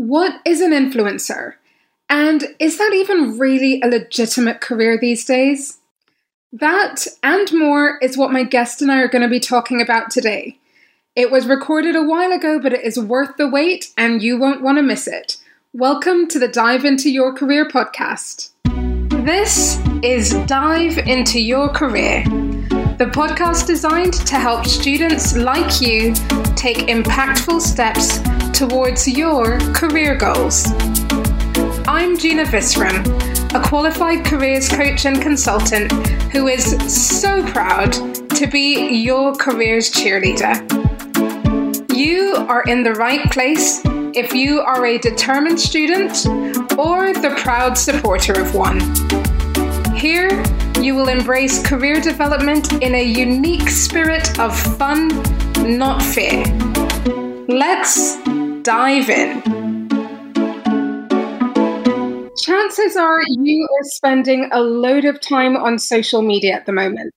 What is an influencer? And is that even really a legitimate career these days? That and more is what my guest and I are going to be talking about today. It was recorded a while ago, but it is worth the wait and you won't want to miss it. Welcome to the Dive Into Your Career podcast. This is Dive Into Your Career, the podcast designed to help students like you take impactful steps towards your career goals. I'm Gina Visram, a qualified careers coach and consultant who is so proud to be your careers cheerleader. You are in the right place if you are a determined student or the proud supporter of one. Here, you will embrace career development in a unique spirit of fun, not fear. Let's dive in. Chances are you are spending a load of time on social media at the moment.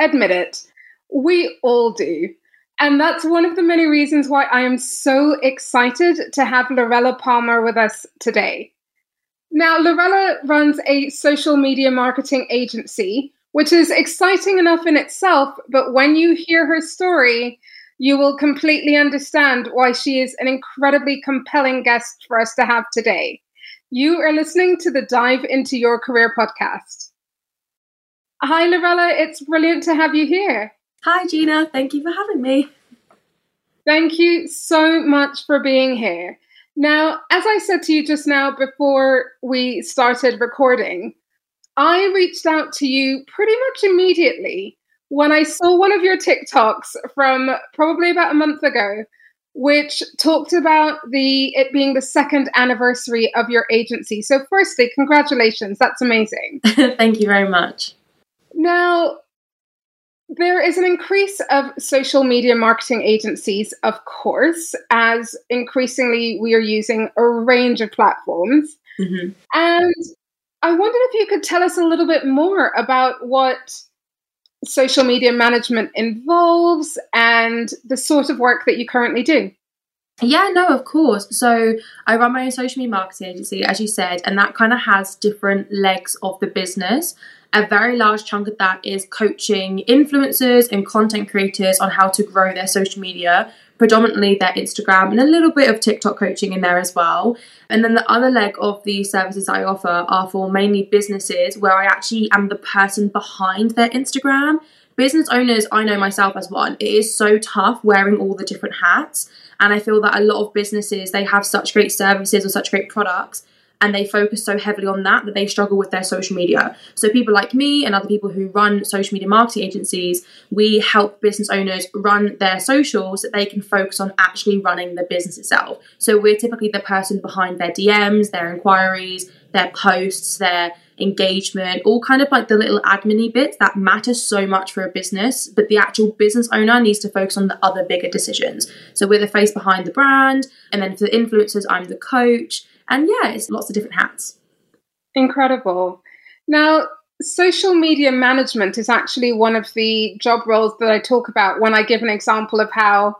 Admit it. We all do. And that's one of the many reasons why I am so excited to have Lorella Palmer with us today. Now, Lorella runs a social media marketing agency, which is exciting enough in itself, but when you hear her story, you will completely understand why she is an incredibly compelling guest for us to have today. You are listening to the Dive Into Your Career podcast. Hi, Lorella. It's brilliant to have you here. Hi, Gina. Thank you for having me. Thank you so much for being here. Now, as I said to you just now before we started recording, I reached out to you pretty much immediately when I saw one of your TikToks from probably about a month ago, which talked about the it being the second anniversary of your agency. So, firstly, congratulations. That's amazing. Thank you very much. Now, there is an increase of social media marketing agencies, of course, as increasingly we are using a range of platforms. Mm-hmm. And I wondered if you could tell us a little bit more about what social media management involves and the sort of work that you currently do. Yeah, no, of course. So I run my own social media marketing agency, as you said, and that kind of has different legs of the business. A very large chunk of that is coaching influencers and content creators on how to grow their social media, predominantly their Instagram, and a little bit of TikTok coaching in there as well. And then the other leg of the services I offer are for mainly businesses where I actually am the person behind their Instagram. Business owners, I know myself as one, it is so tough wearing all the different hats. And I feel that a lot of businesses, they have such great services or such great products and they focus so heavily on that that they struggle with their social media. So people like me and other people who run social media marketing agencies, we help business owners run their socials so that they can focus on actually running the business itself. So we're typically the person behind their DMs, their inquiries, their posts, their engagement, all kind of like the little admin bits that matter so much for a business, but the actual business owner needs to focus on the other bigger decisions. So we're the face behind the brand, and then for the influencers, I'm the coach. And yeah, it's lots of different hats. Incredible. Now, social media management is actually one of the job roles that I talk about when I give an example of how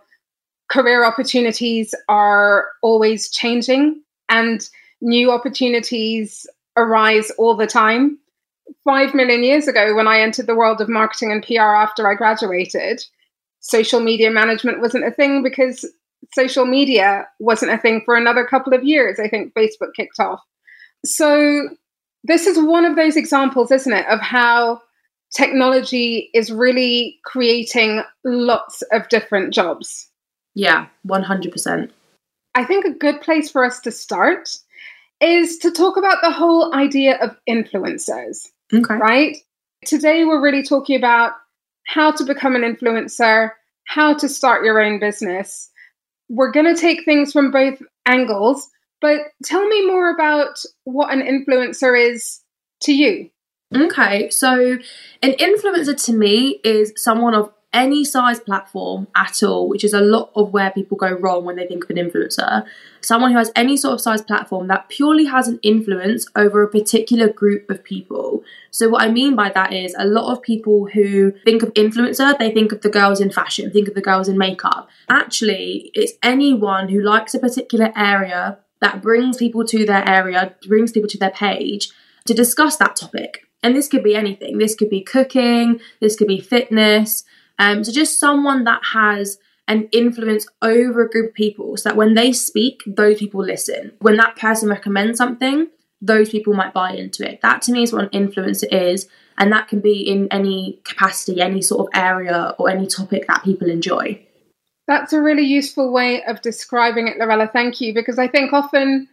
career opportunities are always changing and new opportunities arise all the time. Five million years ago, when I entered the world of marketing and PR after I graduated, social media management wasn't a thing because social media wasn't a thing for another couple of years. I think Facebook kicked off. So, this is one of those examples, isn't it, of how technology is really creating lots of different jobs. Yeah, 100%. I think a good place for us to start is to talk about the whole idea of influencers. Okay. Right? Today, we're really talking about how to become an influencer, how to start your own business we're going to take things from both angles, but tell me more about what an influencer is to you. Okay, so an influencer to me is someone of any size platform at all, which is a lot of where people go wrong when they think of an influencer. Someone who has any sort of size platform that purely has an influence over a particular group of people. So, what I mean by that is a lot of people who think of influencer, they think of the girls in fashion, think of the girls in makeup. Actually, it's anyone who likes a particular area that brings people to their area, brings people to their page to discuss that topic. And this could be anything. This could be cooking, this could be fitness. Um, so just someone that has an influence over a group of people so that when they speak, those people listen. When that person recommends something, those people might buy into it. That to me is what an influencer is. And that can be in any capacity, any sort of area or any topic that people enjoy. That's a really useful way of describing it, Lorella. Thank you. Because I think often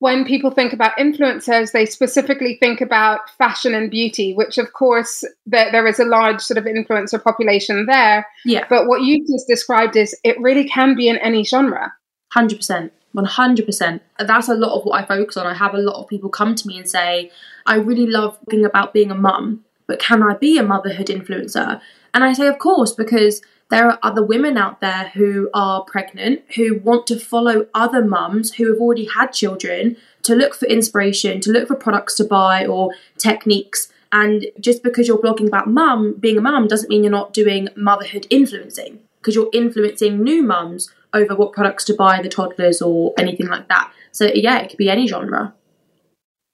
when people think about influencers, they specifically think about fashion and beauty, which, of course, there, there is a large sort of influencer population there. Yeah. But what you just described is it really can be in any genre. 100%. 100%. That's a lot of what I focus on. I have a lot of people come to me and say, I really love thinking about being a mum, but can I be a motherhood influencer? And I say, of course, because there are other women out there who are pregnant who want to follow other mums who have already had children to look for inspiration, to look for products to buy or techniques. And just because you're blogging about mum, being a mum, doesn't mean you're not doing motherhood influencing because you're influencing new mums over what products to buy, the toddlers or anything like that. So, yeah, it could be any genre.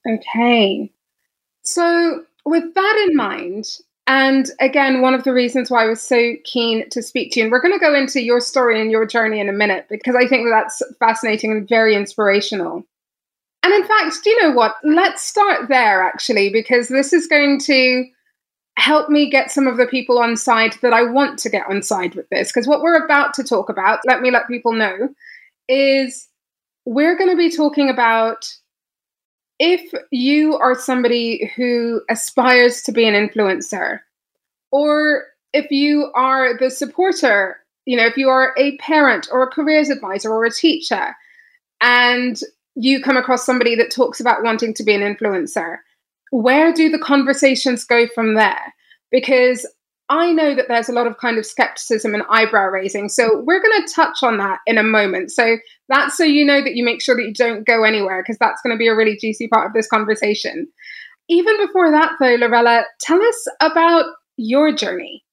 Okay. So, with that in mind, and again, one of the reasons why I was so keen to speak to you, and we're going to go into your story and your journey in a minute because I think that that's fascinating and very inspirational. And in fact, do you know what? Let's start there actually, because this is going to help me get some of the people on side that I want to get on side with this. Because what we're about to talk about, let me let people know, is we're going to be talking about if you are somebody who aspires to be an influencer, or if you are the supporter, you know, if you are a parent or a careers advisor or a teacher, and you come across somebody that talks about wanting to be an influencer, where do the conversations go from there? Because I know that there's a lot of kind of skepticism and eyebrow raising. So we're going to touch on that in a moment. So that's so you know that you make sure that you don't go anywhere because that's going to be a really juicy part of this conversation. Even before that, though, Lorella, tell us about your journey.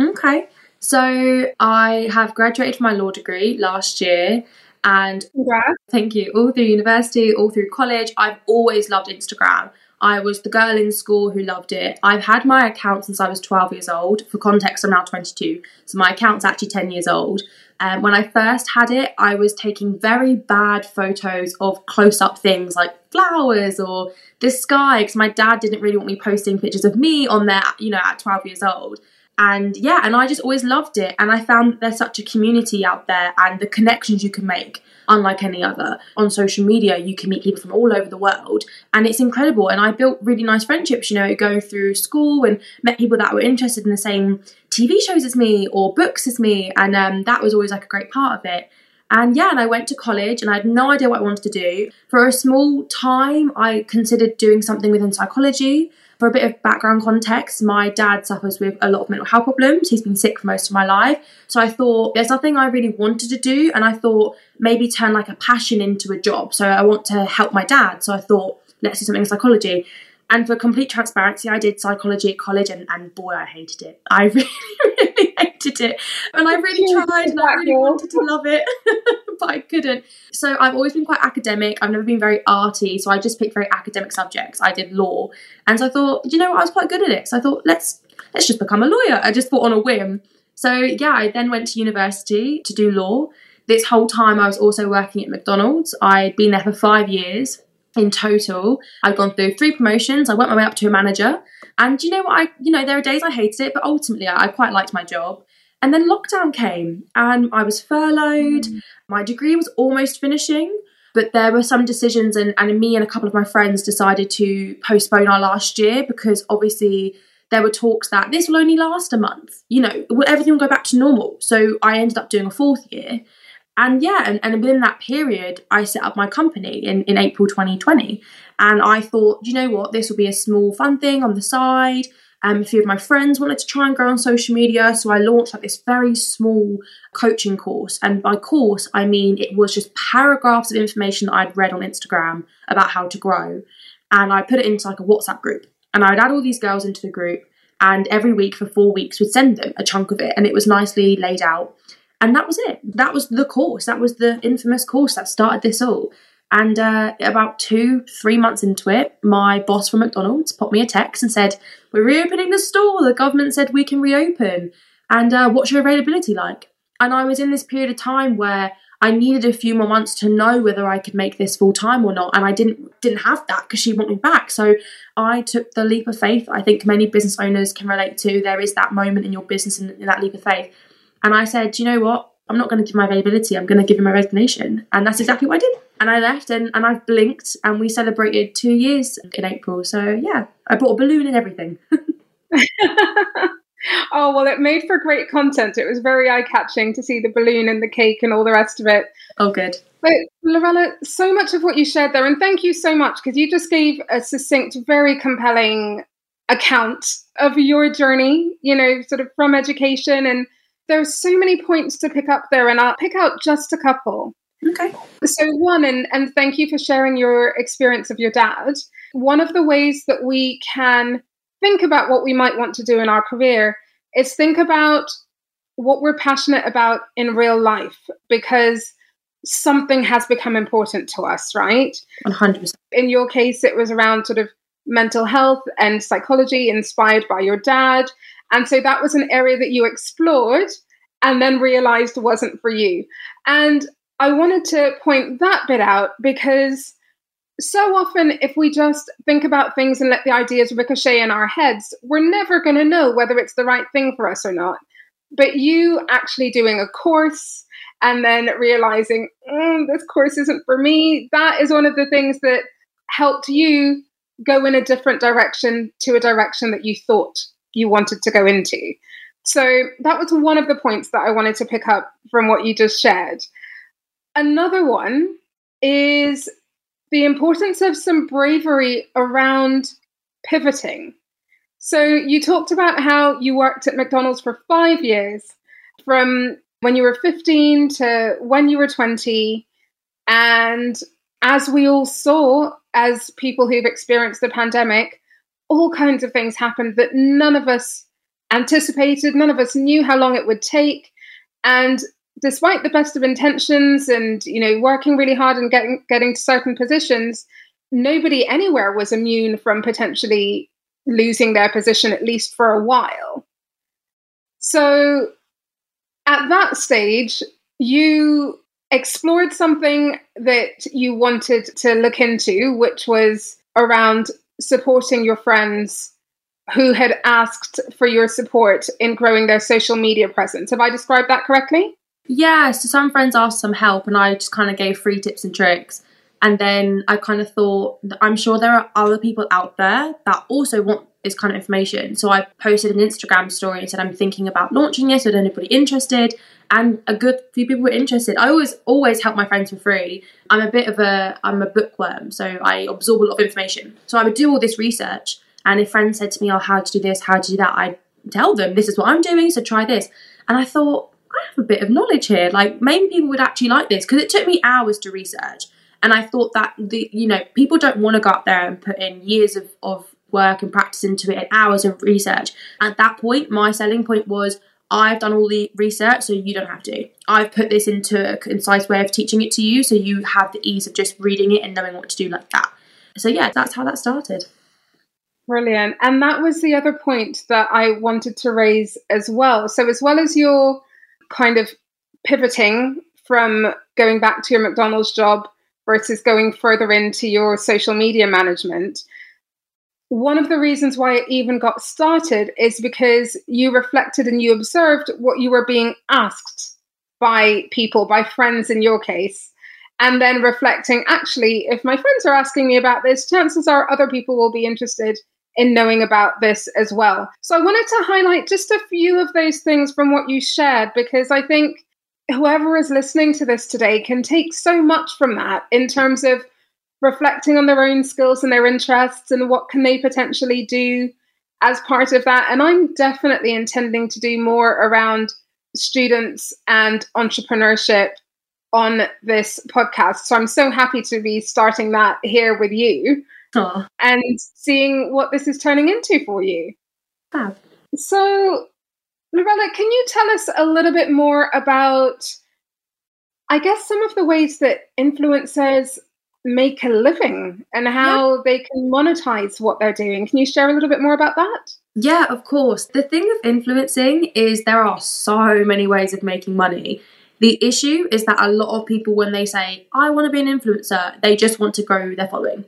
Okay. So I have graduated from my law degree last year. And Congrats. thank you. All through university, all through college, I've always loved Instagram. I was the girl in school who loved it. I've had my account since I was 12 years old. For context, I'm now 22, so my account's actually 10 years old. Um, when I first had it, I was taking very bad photos of close up things like flowers or the sky because my dad didn't really want me posting pictures of me on there, you know, at 12 years old. And yeah, and I just always loved it. And I found there's such a community out there and the connections you can make unlike any other. On social media, you can meet people from all over the world, and it's incredible. And I built really nice friendships, you know, going through school and met people that were interested in the same TV shows as me or books as me, and um, that was always like a great part of it. And yeah, and I went to college and I had no idea what I wanted to do. For a small time, I considered doing something within psychology. For a bit of background context, my dad suffers with a lot of mental health problems. He's been sick for most of my life. So I thought there's nothing I really wanted to do. And I thought maybe turn like a passion into a job. So I want to help my dad. So I thought, let's do something in psychology. And for complete transparency, I did psychology at college, and, and boy, I hated it. I really, really hated it. And I really tried, and I really wanted to love it, but I couldn't. So I've always been quite academic. I've never been very arty, so I just picked very academic subjects. I did law, and so I thought, you know, what? I was quite good at it. So I thought, let's let's just become a lawyer. I just thought on a whim. So yeah, I then went to university to do law. This whole time, I was also working at McDonald's. I'd been there for five years in total. I've gone through three promotions. I went my way up to a manager. And you know what? I, you know, there are days I hated it, but ultimately I, I quite liked my job. And then lockdown came and I was furloughed. Mm. My degree was almost finishing, but there were some decisions, and, and me and a couple of my friends decided to postpone our last year because obviously there were talks that this will only last a month. You know, will everything will go back to normal. So I ended up doing a fourth year and yeah, and, and within that period, I set up my company in, in April 2020. And I thought, you know what, this will be a small fun thing on the side. Um, a few of my friends wanted to try and grow on social media, so I launched like this very small coaching course. And by course, I mean it was just paragraphs of information that I'd read on Instagram about how to grow. And I put it into like a WhatsApp group. And I'd add all these girls into the group, and every week for four weeks would send them a chunk of it, and it was nicely laid out. And that was it. That was the course. That was the infamous course that started this all. And uh, about two, three months into it, my boss from McDonald's popped me a text and said, We're reopening the store. The government said we can reopen. And uh, what's your availability like? And I was in this period of time where I needed a few more months to know whether I could make this full time or not, and I didn't didn't have that because she wanted me back. So I took the leap of faith. I think many business owners can relate to. There is that moment in your business and that leap of faith, and I said, you know what? I'm not going to give my availability. I'm going to give you my resignation, and that's exactly what I did. And I left, and and I've blinked, and we celebrated two years in April. So yeah, I bought a balloon and everything. oh well it made for great content it was very eye-catching to see the balloon and the cake and all the rest of it oh good but lorella so much of what you shared there and thank you so much because you just gave a succinct very compelling account of your journey you know sort of from education and there's so many points to pick up there and i'll pick out just a couple okay so one and and thank you for sharing your experience of your dad one of the ways that we can think about what we might want to do in our career is think about what we're passionate about in real life because something has become important to us, right? 100%. In your case, it was around sort of mental health and psychology inspired by your dad. And so that was an area that you explored and then realized wasn't for you. And I wanted to point that bit out because so often, if we just think about things and let the ideas ricochet in our heads, we're never going to know whether it's the right thing for us or not. But you actually doing a course and then realizing mm, this course isn't for me, that is one of the things that helped you go in a different direction to a direction that you thought you wanted to go into. So that was one of the points that I wanted to pick up from what you just shared. Another one is the importance of some bravery around pivoting. So, you talked about how you worked at McDonald's for five years from when you were 15 to when you were 20. And as we all saw, as people who've experienced the pandemic, all kinds of things happened that none of us anticipated, none of us knew how long it would take. And despite the best of intentions and you know working really hard and getting getting to certain positions nobody anywhere was immune from potentially losing their position at least for a while so at that stage you explored something that you wanted to look into which was around supporting your friends who had asked for your support in growing their social media presence have i described that correctly yeah, so some friends asked some help, and I just kind of gave free tips and tricks. And then I kind of thought, I'm sure there are other people out there that also want this kind of information. So I posted an Instagram story and said, I'm thinking about launching this. Is anybody interested? And a good few people were interested. I always always help my friends for free. I'm a bit of a I'm a bookworm, so I absorb a lot of information. So I would do all this research, and if friends said to me, "Oh, how to do this? How to do that?" I'd tell them, "This is what I'm doing, so try this." And I thought, I have a bit of knowledge here. Like maybe people would actually like this because it took me hours to research. And I thought that the you know people don't want to go out there and put in years of, of work and practice into it and hours of research. At that point, my selling point was I've done all the research, so you don't have to. I've put this into a concise way of teaching it to you, so you have the ease of just reading it and knowing what to do like that. So yeah, that's how that started. Brilliant. And that was the other point that I wanted to raise as well. So as well as your kind of pivoting from going back to your McDonald's job versus going further into your social media management. One of the reasons why it even got started is because you reflected and you observed what you were being asked by people, by friends in your case, and then reflecting actually, if my friends are asking me about this, chances are other people will be interested in knowing about this as well. So I wanted to highlight just a few of those things from what you shared because I think whoever is listening to this today can take so much from that in terms of reflecting on their own skills and their interests and what can they potentially do as part of that and i'm definitely intending to do more around students and entrepreneurship on this podcast so i'm so happy to be starting that here with you Aww. and seeing what this is turning into for you. Fab. So, Lorella, can you tell us a little bit more about, I guess, some of the ways that influencers make a living and how yeah. they can monetize what they're doing. Can you share a little bit more about that? Yeah, of course. The thing of influencing is there are so many ways of making money. The issue is that a lot of people, when they say, I want to be an influencer, they just want to grow their following.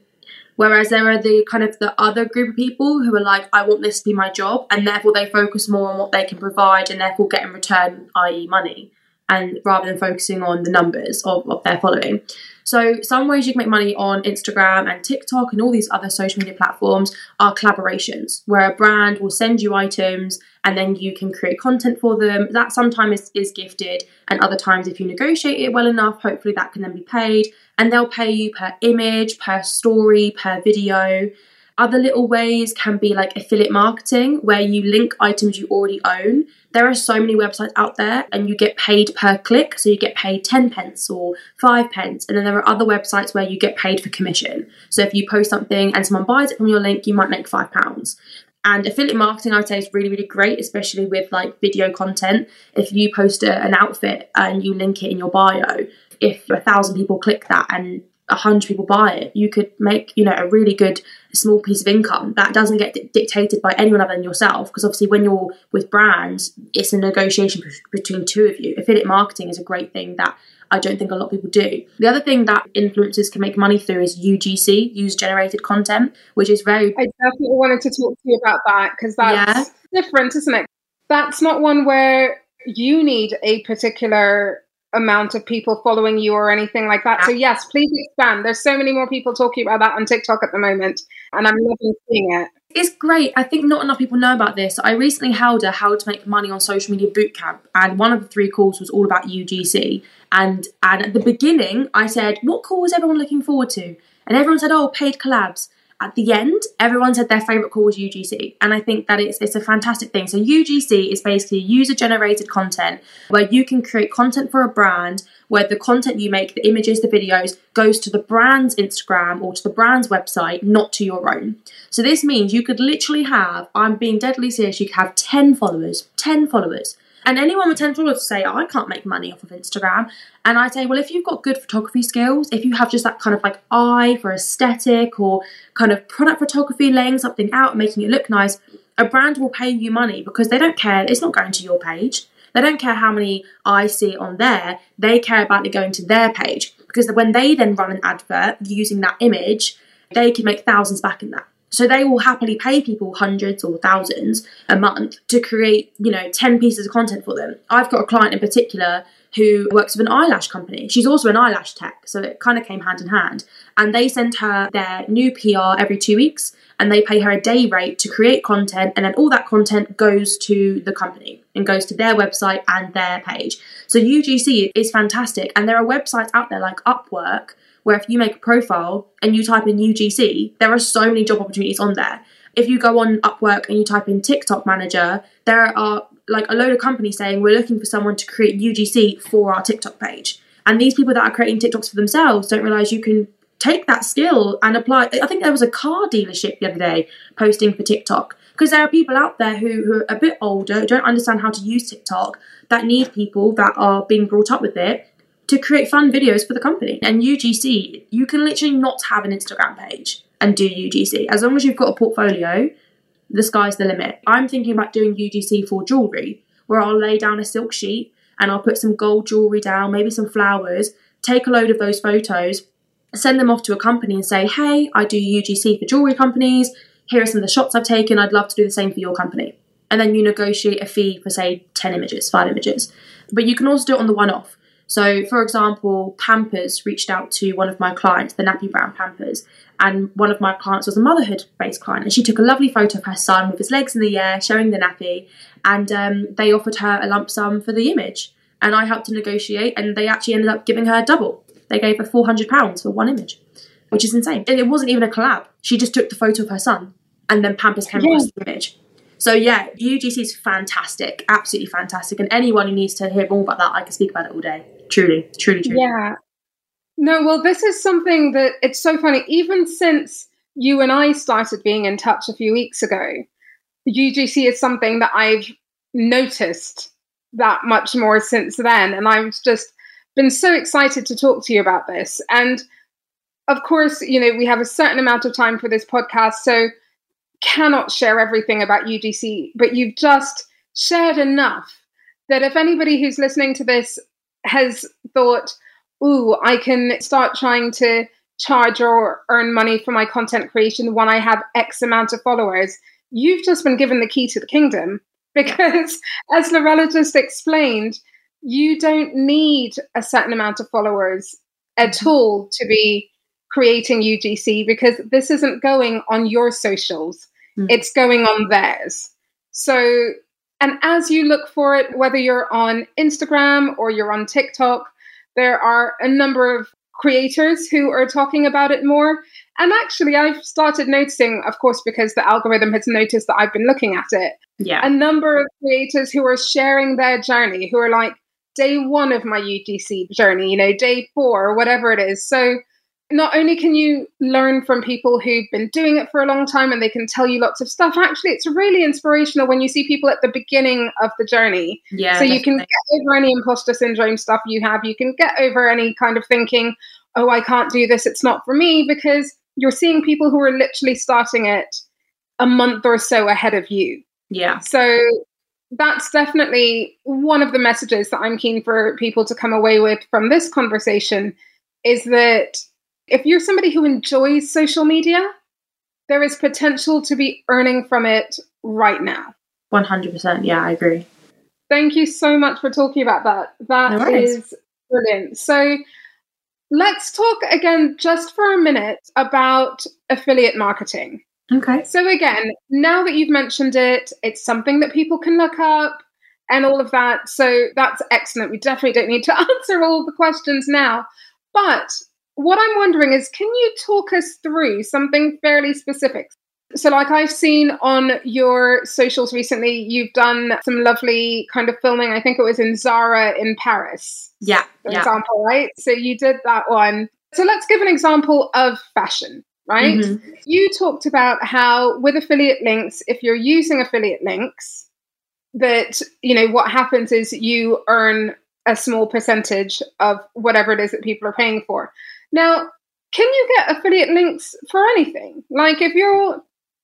Whereas there are the kind of the other group of people who are like, I want this to be my job, and therefore they focus more on what they can provide and therefore get in return, i.e., money, and rather than focusing on the numbers of, of their following. So, some ways you can make money on Instagram and TikTok and all these other social media platforms are collaborations, where a brand will send you items and then you can create content for them. That sometimes is, is gifted, and other times, if you negotiate it well enough, hopefully that can then be paid. And they'll pay you per image, per story, per video. Other little ways can be like affiliate marketing, where you link items you already own. There are so many websites out there, and you get paid per click. So you get paid 10 pence or 5 pence. And then there are other websites where you get paid for commission. So if you post something and someone buys it from your link, you might make £5. And affiliate marketing, I'd say, is really, really great, especially with like video content. If you post a, an outfit and you link it in your bio, if a thousand people click that and a hundred people buy it, you could make you know a really good small piece of income that doesn't get di- dictated by anyone other than yourself. Because obviously, when you're with brands, it's a negotiation between two of you. Affiliate marketing is a great thing that I don't think a lot of people do. The other thing that influencers can make money through is UGC, user generated content, which is very. I definitely wanted to talk to you about that because that's yeah. different, isn't it? That's not one where you need a particular amount of people following you or anything like that. So yes, please expand. There's so many more people talking about that on TikTok at the moment, and I'm loving seeing it. It's great. I think not enough people know about this. I recently held a how to make money on social media bootcamp, and one of the three calls was all about UGC. And and at the beginning, I said, "What call was everyone looking forward to?" And everyone said, "Oh, paid collabs." At the end, everyone said their favourite call was UGC. And I think that it's, it's a fantastic thing. So, UGC is basically user generated content where you can create content for a brand where the content you make, the images, the videos, goes to the brand's Instagram or to the brand's website, not to your own. So, this means you could literally have, I'm being deadly serious, you could have 10 followers, 10 followers and anyone with 10 followers say, oh, I can't make money off of Instagram. And I say, well, if you've got good photography skills, if you have just that kind of like eye for aesthetic or kind of product photography, laying something out, making it look nice, a brand will pay you money because they don't care. It's not going to your page. They don't care how many I see on there. They care about it going to their page because when they then run an advert using that image, they can make thousands back in that. So they will happily pay people hundreds or thousands a month to create, you know, 10 pieces of content for them. I've got a client in particular who works with an eyelash company. She's also an eyelash tech, so it kind of came hand in hand. And they send her their new PR every two weeks and they pay her a day rate to create content and then all that content goes to the company and goes to their website and their page. So UGC is fantastic and there are websites out there like Upwork where if you make a profile and you type in UGC, there are so many job opportunities on there. If you go on Upwork and you type in TikTok manager, there are like a load of companies saying we're looking for someone to create UGC for our TikTok page. And these people that are creating TikToks for themselves don't realize you can take that skill and apply. I think there was a car dealership the other day posting for TikTok because there are people out there who, who are a bit older, don't understand how to use TikTok, that need people that are being brought up with it to create fun videos for the company. And UGC, you can literally not have an Instagram page and do UGC. As long as you've got a portfolio, the sky's the limit. I'm thinking about doing UGC for jewellery, where I'll lay down a silk sheet and I'll put some gold jewellery down, maybe some flowers, take a load of those photos, send them off to a company and say, hey, I do UGC for jewellery companies. Here are some of the shots I've taken. I'd love to do the same for your company. And then you negotiate a fee for, say, 10 images, five images. But you can also do it on the one off. So, for example, Pampers reached out to one of my clients, the Nappy Brown Pampers, and one of my clients was a motherhood based client, and she took a lovely photo of her son with his legs in the air, showing the nappy, and um, they offered her a lump sum for the image. And I helped to negotiate, and they actually ended up giving her double. They gave her £400 for one image, which is insane. And it wasn't even a collab. She just took the photo of her son, and then Pampers came across the image. So yeah, UGC is fantastic, absolutely fantastic. And anyone who needs to hear more about that, I can speak about it all day. Truly, truly, truly. Yeah. No, well, this is something that it's so funny. Even since you and I started being in touch a few weeks ago, UGC is something that I've noticed that much more since then. And I've just been so excited to talk to you about this. And of course, you know, we have a certain amount of time for this podcast, so cannot share everything about UGC, but you've just shared enough that if anybody who's listening to this has thought, ooh, I can start trying to charge or earn money for my content creation when I have X amount of followers, you've just been given the key to the kingdom. Because as Lorella just explained, you don't need a certain amount of followers at mm-hmm. all to be creating UGC because this isn't going on your socials, mm. it's going on theirs. So, and as you look for it, whether you're on Instagram or you're on TikTok, there are a number of creators who are talking about it more. And actually, I've started noticing, of course, because the algorithm has noticed that I've been looking at it. Yeah. A number of creators who are sharing their journey, who are like, day one of my UGC journey, you know, day four, or whatever it is. So not only can you learn from people who've been doing it for a long time and they can tell you lots of stuff, actually, it's really inspirational when you see people at the beginning of the journey. Yeah. So you can get over any imposter syndrome stuff you have. You can get over any kind of thinking, oh, I can't do this, it's not for me, because you're seeing people who are literally starting it a month or so ahead of you. Yeah. So that's definitely one of the messages that I'm keen for people to come away with from this conversation is that if you're somebody who enjoys social media, there is potential to be earning from it right now. 100%. Yeah, I agree. Thank you so much for talking about that. That no is brilliant. So let's talk again just for a minute about affiliate marketing. Okay. So, again, now that you've mentioned it, it's something that people can look up and all of that. So, that's excellent. We definitely don't need to answer all the questions now. But what I'm wondering is can you talk us through something fairly specific? So, like I've seen on your socials recently, you've done some lovely kind of filming. I think it was in Zara in Paris. Yeah. For yeah. example, right? So, you did that one. So, let's give an example of fashion, right? Mm-hmm. You talked about how with affiliate links, if you're using affiliate links, that, you know, what happens is you earn a small percentage of whatever it is that people are paying for. Now, can you get affiliate links for anything? Like if you're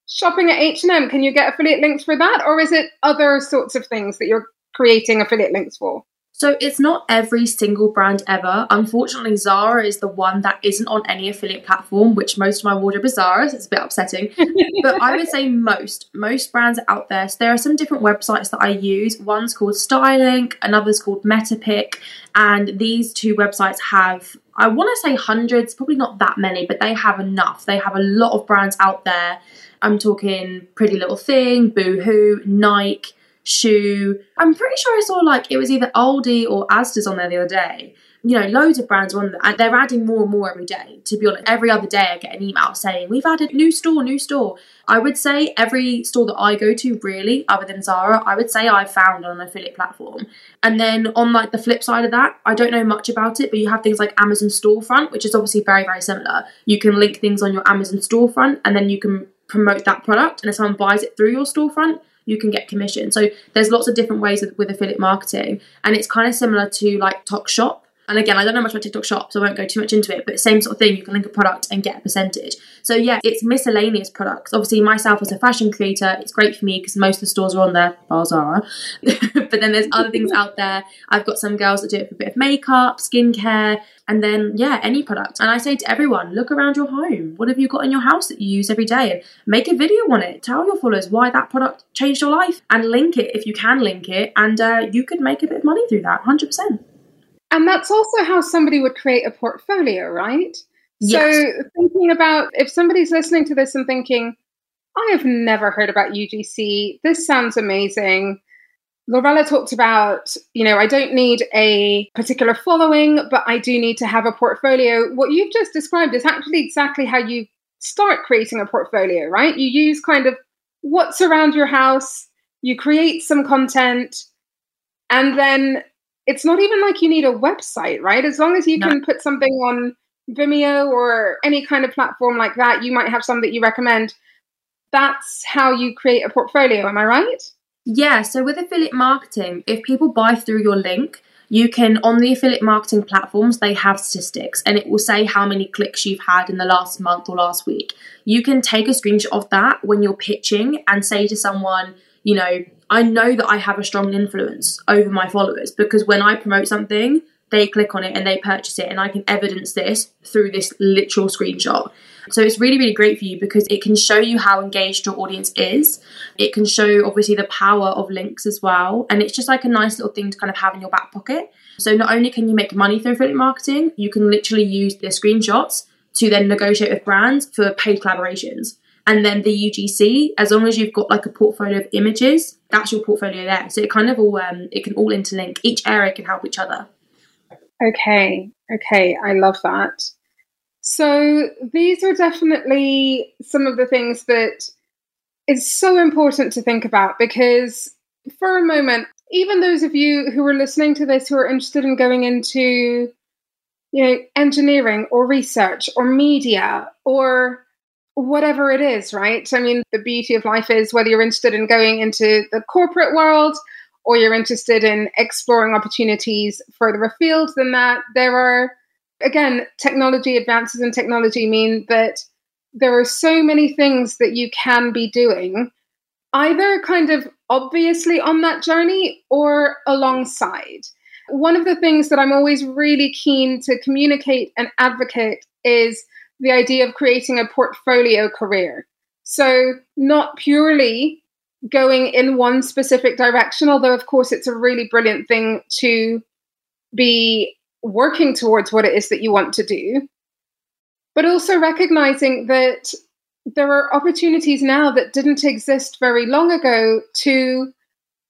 shopping at H&M, can you get affiliate links for that or is it other sorts of things that you're creating affiliate links for? So it's not every single brand ever. Unfortunately, Zara is the one that isn't on any affiliate platform, which most of my wardrobe is Zara, so it's a bit upsetting. but I would say most, most brands are out there. So there are some different websites that I use. One's called Stylink, another's called Metapic, and these two websites have I want to say hundreds, probably not that many, but they have enough. They have a lot of brands out there. I'm talking Pretty Little Thing, Boohoo, Nike, Schuh. I'm pretty sure I saw like it was either Aldi or Asda's on there the other day. You know, loads of brands are on and they're adding more and more every day. To be honest, every other day I get an email saying we've added new store, new store. I would say every store that I go to, really, other than Zara, I would say I've found on an affiliate platform. And then on like the flip side of that, I don't know much about it, but you have things like Amazon Storefront, which is obviously very very similar. You can link things on your Amazon Storefront, and then you can promote that product. And if someone buys it through your storefront, you can get commission. So there's lots of different ways with, with affiliate marketing, and it's kind of similar to like Tokshop. And again, I don't know much about TikTok Shop, so I won't go too much into it. But same sort of thing, you can link a product and get a percentage. So yeah, it's miscellaneous products. Obviously, myself as a fashion creator, it's great for me because most of the stores are on there, bar Zara. but then there's other things out there. I've got some girls that do it for a bit of makeup, skincare, and then yeah, any product. And I say to everyone, look around your home. What have you got in your house that you use every day? And make a video on it. Tell your followers why that product changed your life, and link it if you can link it. And uh, you could make a bit of money through that, hundred percent. And that's also how somebody would create a portfolio, right? Yes. So, thinking about if somebody's listening to this and thinking, I have never heard about UGC, this sounds amazing. Lorella talked about, you know, I don't need a particular following, but I do need to have a portfolio. What you've just described is actually exactly how you start creating a portfolio, right? You use kind of what's around your house, you create some content, and then it's not even like you need a website, right? As long as you no. can put something on Vimeo or any kind of platform like that, you might have some that you recommend. That's how you create a portfolio, am I right? Yeah, so with affiliate marketing, if people buy through your link, you can on the affiliate marketing platforms they have statistics and it will say how many clicks you've had in the last month or last week you can take a screenshot of that when you're pitching and say to someone you know i know that i have a strong influence over my followers because when i promote something they click on it and they purchase it and i can evidence this through this literal screenshot so it's really, really great for you because it can show you how engaged your audience is. It can show obviously the power of links as well. And it's just like a nice little thing to kind of have in your back pocket. So not only can you make money through affiliate marketing, you can literally use the screenshots to then negotiate with brands for paid collaborations. And then the UGC, as long as you've got like a portfolio of images, that's your portfolio there. So it kind of all um, it can all interlink. Each area can help each other. Okay, okay, I love that. So these are definitely some of the things that is so important to think about because for a moment, even those of you who are listening to this who are interested in going into you know engineering or research or media or whatever it is, right? I mean, the beauty of life is whether you're interested in going into the corporate world or you're interested in exploring opportunities further afield than that, there are again, technology advances in technology mean that there are so many things that you can be doing, either kind of obviously on that journey or alongside. One of the things that I'm always really keen to communicate and advocate is the idea of creating a portfolio career. So, not purely going in one specific direction, although, of course, it's a really brilliant thing to be working towards what it is that you want to do, but also recognizing that there are opportunities now that didn't exist very long ago to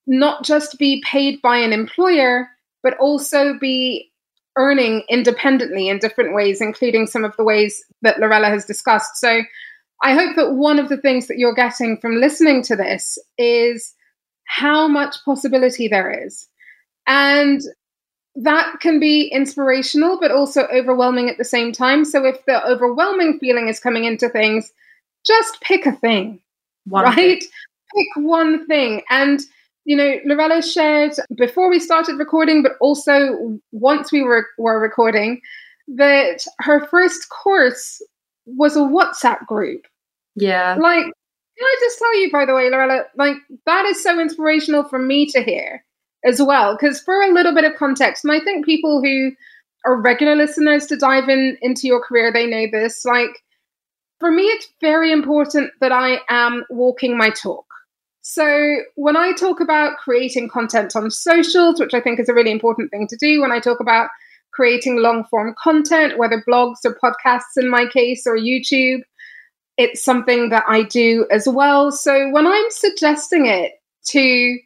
not just be paid by an employer, but also be earning independently in different ways, including some of the ways that Lorella has discussed. So I hope that one of the things that you're getting from listening to this is how much possibility there is. And that can be inspirational, but also overwhelming at the same time. So if the overwhelming feeling is coming into things, just pick a thing, one right? Thing. Pick one thing. And, you know, Lorella shared before we started recording, but also once we were, were recording, that her first course was a WhatsApp group. Yeah. Like, can I just tell you, by the way, Lorella, like, that is so inspirational for me to hear as well. Because for a little bit of context, and I think people who are regular listeners to dive in into your career, they know this. Like for me, it's very important that I am walking my talk. So when I talk about creating content on socials, which I think is a really important thing to do, when I talk about creating long form content, whether blogs or podcasts in my case or YouTube, it's something that I do as well. So when I'm suggesting it to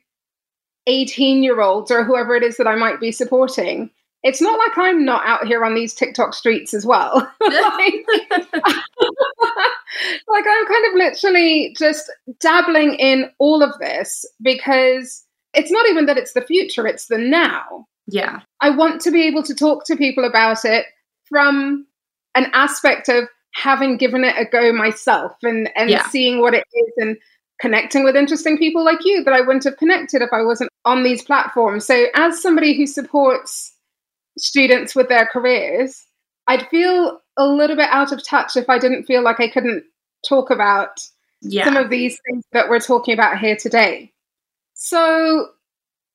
18 year olds or whoever it is that I might be supporting, it's not like I'm not out here on these TikTok streets as well. like, like, I'm kind of literally just dabbling in all of this because it's not even that it's the future, it's the now. Yeah. I want to be able to talk to people about it from an aspect of having given it a go myself and, and yeah. seeing what it is and connecting with interesting people like you that I wouldn't have connected if I wasn't on these platforms. So, as somebody who supports students with their careers, I'd feel a little bit out of touch if I didn't feel like I couldn't talk about yeah. some of these things that we're talking about here today. So,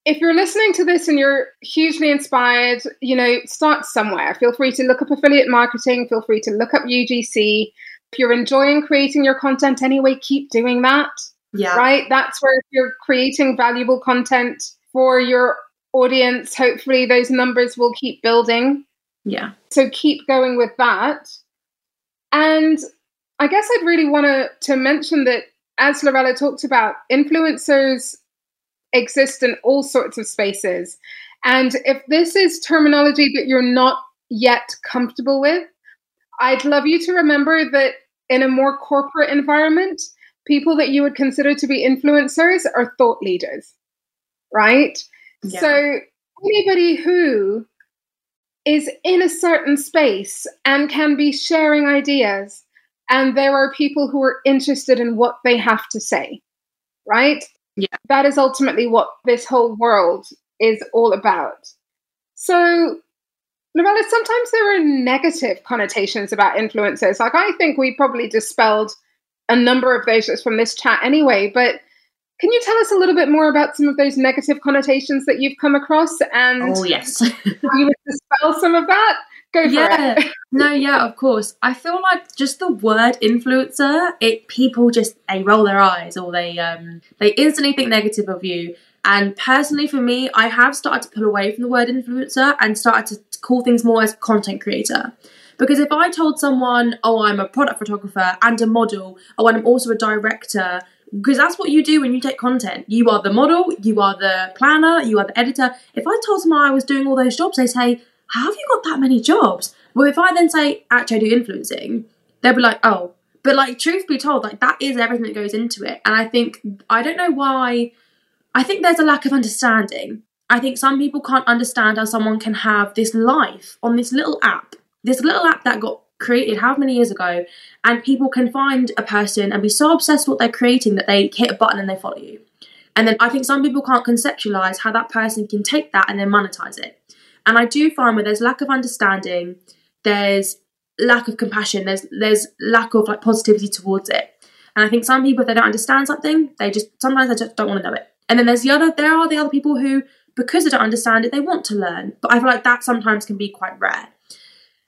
if you're listening to this and you're hugely inspired, you know, start somewhere. Feel free to look up affiliate marketing, feel free to look up UGC. If you're enjoying creating your content anyway, keep doing that. Yeah. Right? That's where if you're creating valuable content for your audience, hopefully those numbers will keep building. Yeah. So keep going with that. And I guess I'd really want to to mention that as Lorella talked about, influencers exist in all sorts of spaces. And if this is terminology that you're not yet comfortable with, I'd love you to remember that in a more corporate environment, people that you would consider to be influencers are thought leaders, right? Yeah. So anybody who is in a certain space and can be sharing ideas, and there are people who are interested in what they have to say, right? Yeah. That is ultimately what this whole world is all about. So, Lorella, sometimes there are negative connotations about influencers. Like, I think we probably dispelled a number of those just from this chat anyway, but can you tell us a little bit more about some of those negative connotations that you've come across and oh yes you would dispel some of that? Go for yeah. it. no, yeah, of course. I feel like just the word influencer, it people just they roll their eyes or they um they instantly think negative of you. And personally, for me, I have started to pull away from the word influencer and started to call things more as content creator. Because if I told someone, oh, I'm a product photographer and a model, oh, and I'm also a director, because that's what you do when you take content. You are the model, you are the planner, you are the editor. If I told someone I was doing all those jobs, they say, How have you got that many jobs? Well, if I then say, Actually, I do influencing, they'll be like, Oh. But, like, truth be told, like, that is everything that goes into it. And I think, I don't know why, I think there's a lack of understanding. I think some people can't understand how someone can have this life on this little app, this little app that got created how many years ago, and people can find a person and be so obsessed with what they're creating that they hit a button and they follow you. And then I think some people can't conceptualize how that person can take that and then monetize it. And I do find where there's lack of understanding, there's lack of compassion, there's there's lack of like positivity towards it. And I think some people, if they don't understand something, they just sometimes they just don't want to know it. And then there's the other, there are the other people who, because they don't understand it, they want to learn. But I feel like that sometimes can be quite rare.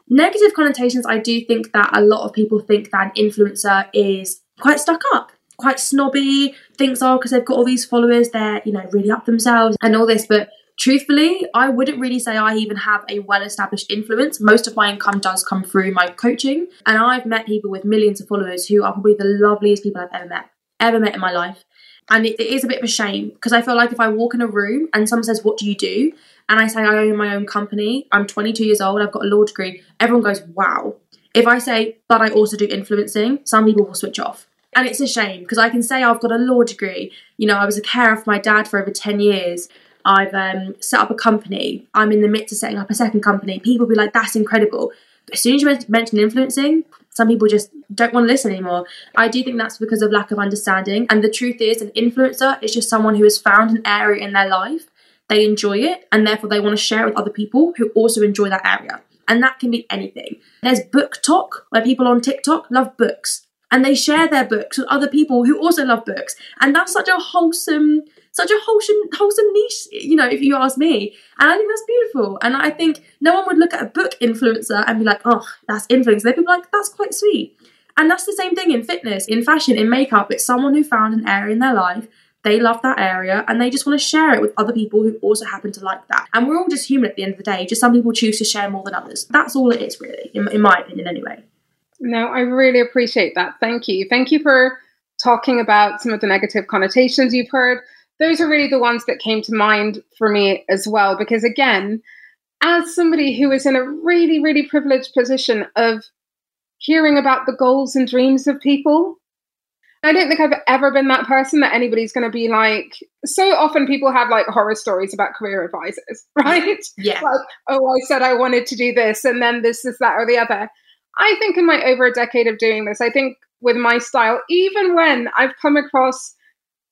Negative connotations, I do think that a lot of people think that an influencer is quite stuck up, quite snobby, thinks, oh, because they've got all these followers, they're, you know, really up themselves and all this. But truthfully, I wouldn't really say I even have a well established influence. Most of my income does come through my coaching. And I've met people with millions of followers who are probably the loveliest people I've ever met, ever met in my life. And it, it is a bit of a shame because I feel like if I walk in a room and someone says, What do you do? and I say I own my own company, I'm 22 years old, I've got a law degree, everyone goes, wow. If I say, but I also do influencing, some people will switch off. And it's a shame because I can say I've got a law degree. You know, I was a carer for my dad for over 10 years. I've um, set up a company. I'm in the midst of setting up a second company. People be like, that's incredible. But as soon as you mention influencing, some people just don't want to listen anymore. I do think that's because of lack of understanding. And the truth is, an influencer is just someone who has found an area in their life they enjoy it and therefore they want to share it with other people who also enjoy that area. And that can be anything. There's BookTok, where people on TikTok love books and they share their books with other people who also love books. And that's such a wholesome, such a wholesome, wholesome niche, you know, if you ask me. And I think that's beautiful. And I think no one would look at a book influencer and be like, oh, that's influence. They'd be like, that's quite sweet. And that's the same thing in fitness, in fashion, in makeup. It's someone who found an area in their life they love that area and they just want to share it with other people who also happen to like that. And we're all just human at the end of the day, just some people choose to share more than others. That's all it is, really, in, in my opinion, anyway. No, I really appreciate that. Thank you. Thank you for talking about some of the negative connotations you've heard. Those are really the ones that came to mind for me as well, because again, as somebody who is in a really, really privileged position of hearing about the goals and dreams of people I don't think I've ever been that person that anybody's going to be like. So often people have like horror stories about career advisors, right? Yeah. Like, oh, I said I wanted to do this, and then this, is that, or the other. I think in my over a decade of doing this, I think with my style, even when I've come across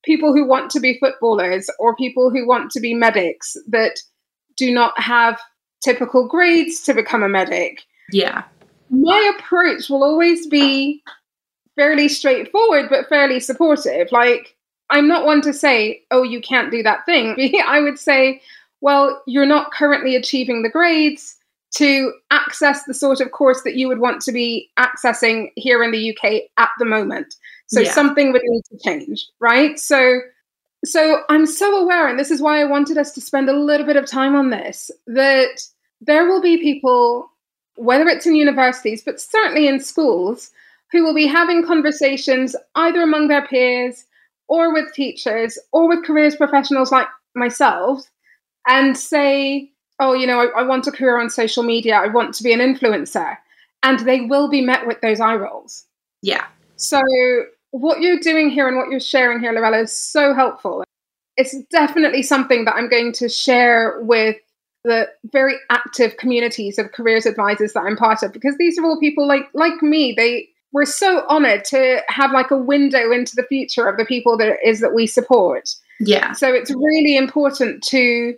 people who want to be footballers or people who want to be medics that do not have typical grades to become a medic. Yeah. My approach will always be fairly straightforward, but fairly supportive. Like, I'm not one to say, oh, you can't do that thing. I would say, well, you're not currently achieving the grades to access the sort of course that you would want to be accessing here in the UK at the moment. So yeah. something would need to change, right? So so I'm so aware and this is why I wanted us to spend a little bit of time on this that there will be people whether it's in universities but certainly in schools who will be having conversations either among their peers or with teachers or with careers professionals like myself and say, oh, you know, I, I, want a career on social media, I want to be an influencer. And they will be met with those eye rolls. Yeah. So, what you're doing here and what you're sharing here, Lorella, is so helpful. It's definitely something that I'm going to share with the very active communities of careers advisors that I'm part of because these are all people like like me. They we're so honored to have like a window into the future of the people that it is that we support. Yeah. So it's really important to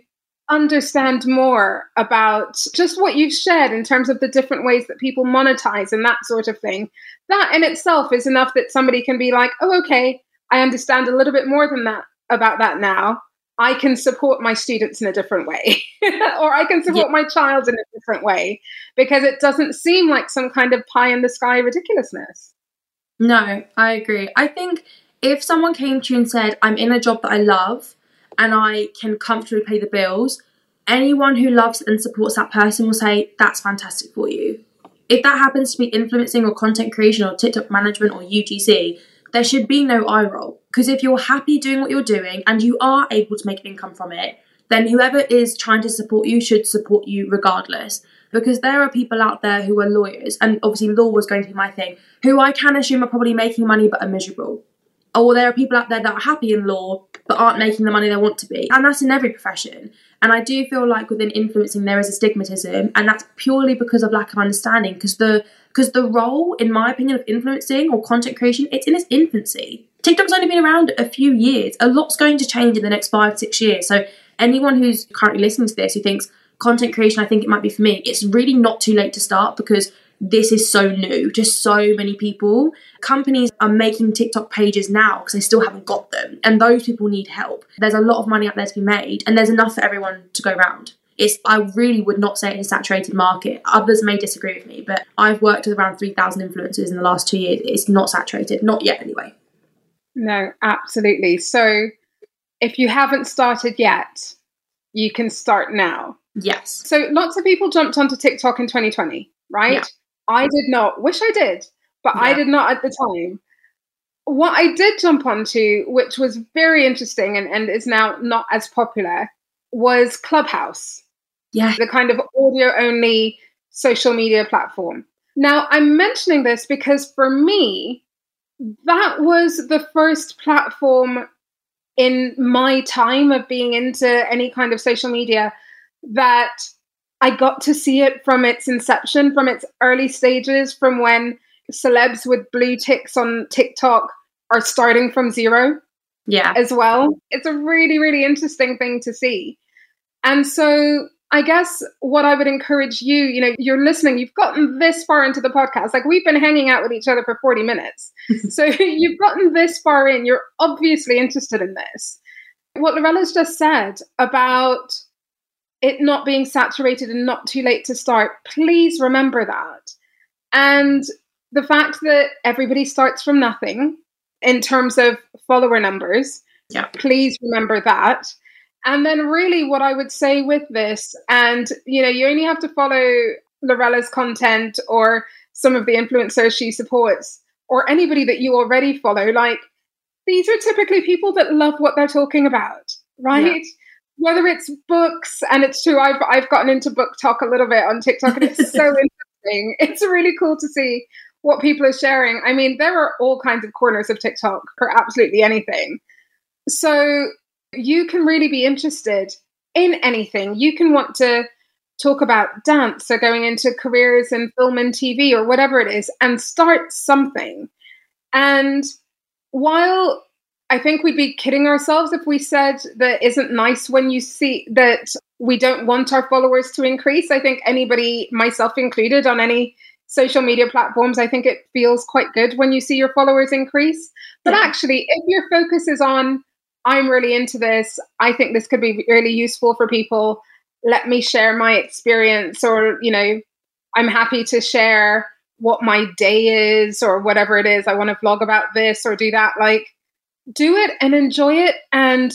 understand more about just what you've shared in terms of the different ways that people monetize and that sort of thing, that in itself is enough that somebody can be like, oh, okay, I understand a little bit more than that about that now. I can support my students in a different way, or I can support yeah. my child in a different way because it doesn't seem like some kind of pie in the sky ridiculousness. No, I agree. I think if someone came to you and said, I'm in a job that I love and I can comfortably pay the bills, anyone who loves and supports that person will say, That's fantastic for you. If that happens to be influencing or content creation or TikTok management or UGC, there should be no eye roll. Because if you're happy doing what you're doing and you are able to make income from it, then whoever is trying to support you should support you regardless. Because there are people out there who are lawyers, and obviously law was going to be my thing, who I can assume are probably making money but are miserable Oh, or there are people out there that are happy in law but aren't making the money they want to be. And that's in every profession. And I do feel like within influencing there is a stigmatism, and that's purely because of lack of understanding. Because the because the role, in my opinion, of influencing or content creation, it's in its infancy. TikTok's only been around a few years. A lot's going to change in the next five, six years. So anyone who's currently listening to this who thinks content creation, I think it might be for me, it's really not too late to start because this is so new to so many people. Companies are making TikTok pages now because they still haven't got them, and those people need help. There's a lot of money out there to be made, and there's enough for everyone to go around. It's, I really would not say it's a saturated market. Others may disagree with me, but I've worked with around 3,000 influencers in the last two years. It's not saturated, not yet anyway. No, absolutely. So if you haven't started yet, you can start now. Yes. So lots of people jumped onto TikTok in 2020, right? Yeah. I did not. Wish I did, but yeah. I did not at the time. What I did jump onto, which was very interesting and, and is now not as popular, was Clubhouse. Yeah. The kind of audio only social media platform. Now, I'm mentioning this because for me, that was the first platform in my time of being into any kind of social media that I got to see it from its inception, from its early stages, from when celebs with blue ticks on TikTok are starting from zero. Yeah. As well. It's a really, really interesting thing to see. And so I guess what I would encourage you, you know, you're listening, you've gotten this far into the podcast. Like we've been hanging out with each other for 40 minutes. so you've gotten this far in, you're obviously interested in this. What Lorella's just said about it not being saturated and not too late to start, please remember that. And the fact that everybody starts from nothing in terms of follower numbers, yeah. please remember that. And then, really, what I would say with this, and you know, you only have to follow Lorella's content or some of the influencers she supports or anybody that you already follow. Like, these are typically people that love what they're talking about, right? Yeah whether it's books, and it's true, I've I've gotten into book talk a little bit on TikTok, and it's so interesting. It's really cool to see what people are sharing. I mean, there are all kinds of corners of TikTok for absolutely anything. So you can really be interested in anything. You can want to talk about dance or going into careers in film and TV or whatever it is and start something. And while I think we'd be kidding ourselves if we said that isn't nice when you see that we don't want our followers to increase. I think anybody, myself included, on any social media platforms, I think it feels quite good when you see your followers increase. But yeah. actually, if your focus is on, I'm really into this, I think this could be really useful for people, let me share my experience, or, you know, I'm happy to share what my day is or whatever it is. I want to vlog about this or do that. Like, do it and enjoy it. And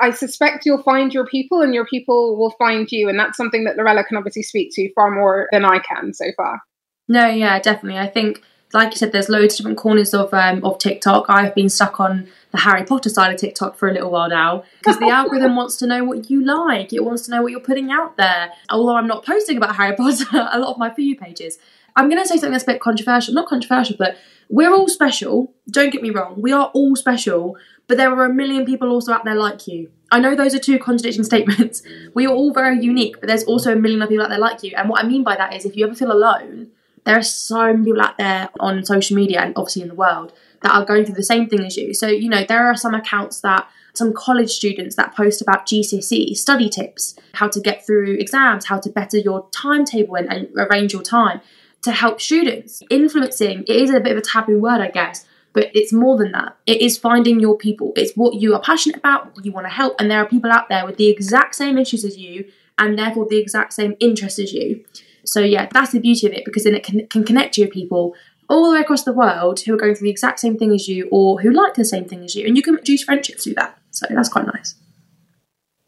I suspect you'll find your people and your people will find you. And that's something that Lorella can obviously speak to far more than I can so far. No, yeah, definitely. I think, like you said, there's loads of different corners of um, of TikTok. I've been stuck on the Harry Potter side of TikTok for a little while now because the algorithm wants to know what you like. It wants to know what you're putting out there. Although I'm not posting about Harry Potter, a lot of my For You pages. I'm going to say something that's a bit controversial. Not controversial, but we're all special. Don't get me wrong. We are all special, but there are a million people also out there like you. I know those are two contradicting statements. We are all very unique, but there's also a million other people out there like you. And what I mean by that is if you ever feel alone, there are so many people out there on social media and obviously in the world that are going through the same thing as you. So, you know, there are some accounts that some college students that post about GCSE study tips, how to get through exams, how to better your timetable and, and arrange your time to help students. Influencing, it is a bit of a taboo word, I guess, but it's more than that. It is finding your people. It's what you are passionate about, what you want to help, and there are people out there with the exact same issues as you and therefore the exact same interests as you. So yeah, that's the beauty of it because then it can, can connect you with people all the way across the world who are going through the exact same thing as you or who like the same thing as you, and you can produce friendships through that. So that's quite nice.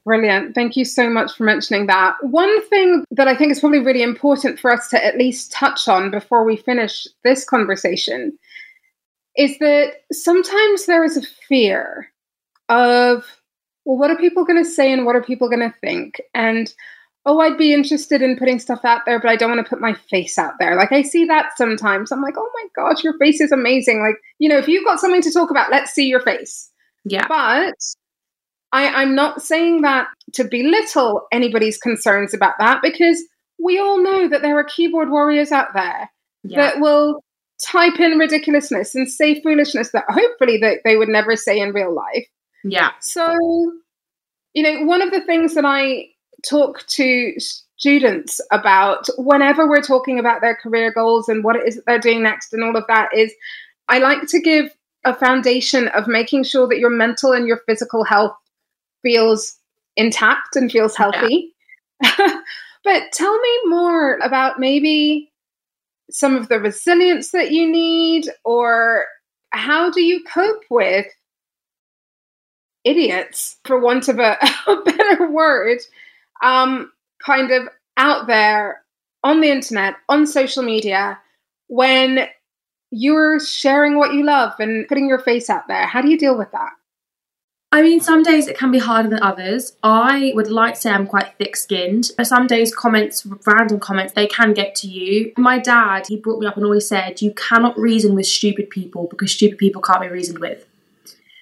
Brilliant. Thank you so much for mentioning that. One thing that I think is probably really important for us to at least touch on before we finish this conversation is that sometimes there is a fear of, well, what are people going to say and what are people going to think? And oh, I'd be interested in putting stuff out there, but I don't want to put my face out there. Like I see that sometimes. I'm like, oh my gosh, your face is amazing. Like, you know, if you've got something to talk about, let's see your face. Yeah. But I, I'm not saying that to belittle anybody's concerns about that because we all know that there are keyboard warriors out there yeah. that will type in ridiculousness and say foolishness that hopefully that they would never say in real life. Yeah. So, you know, one of the things that I talk to students about whenever we're talking about their career goals and what it is that they're doing next and all of that is I like to give a foundation of making sure that your mental and your physical health feels intact and feels healthy. Yeah. but tell me more about maybe some of the resilience that you need or how do you cope with idiots for want of a, a better word um, kind of out there on the internet, on social media, when you're sharing what you love and putting your face out there? How do you deal with that? I mean, some days it can be harder than others. I would like to say I'm quite thick skinned. But some days, comments, random comments, they can get to you. My dad, he brought me up and always said, You cannot reason with stupid people because stupid people can't be reasoned with.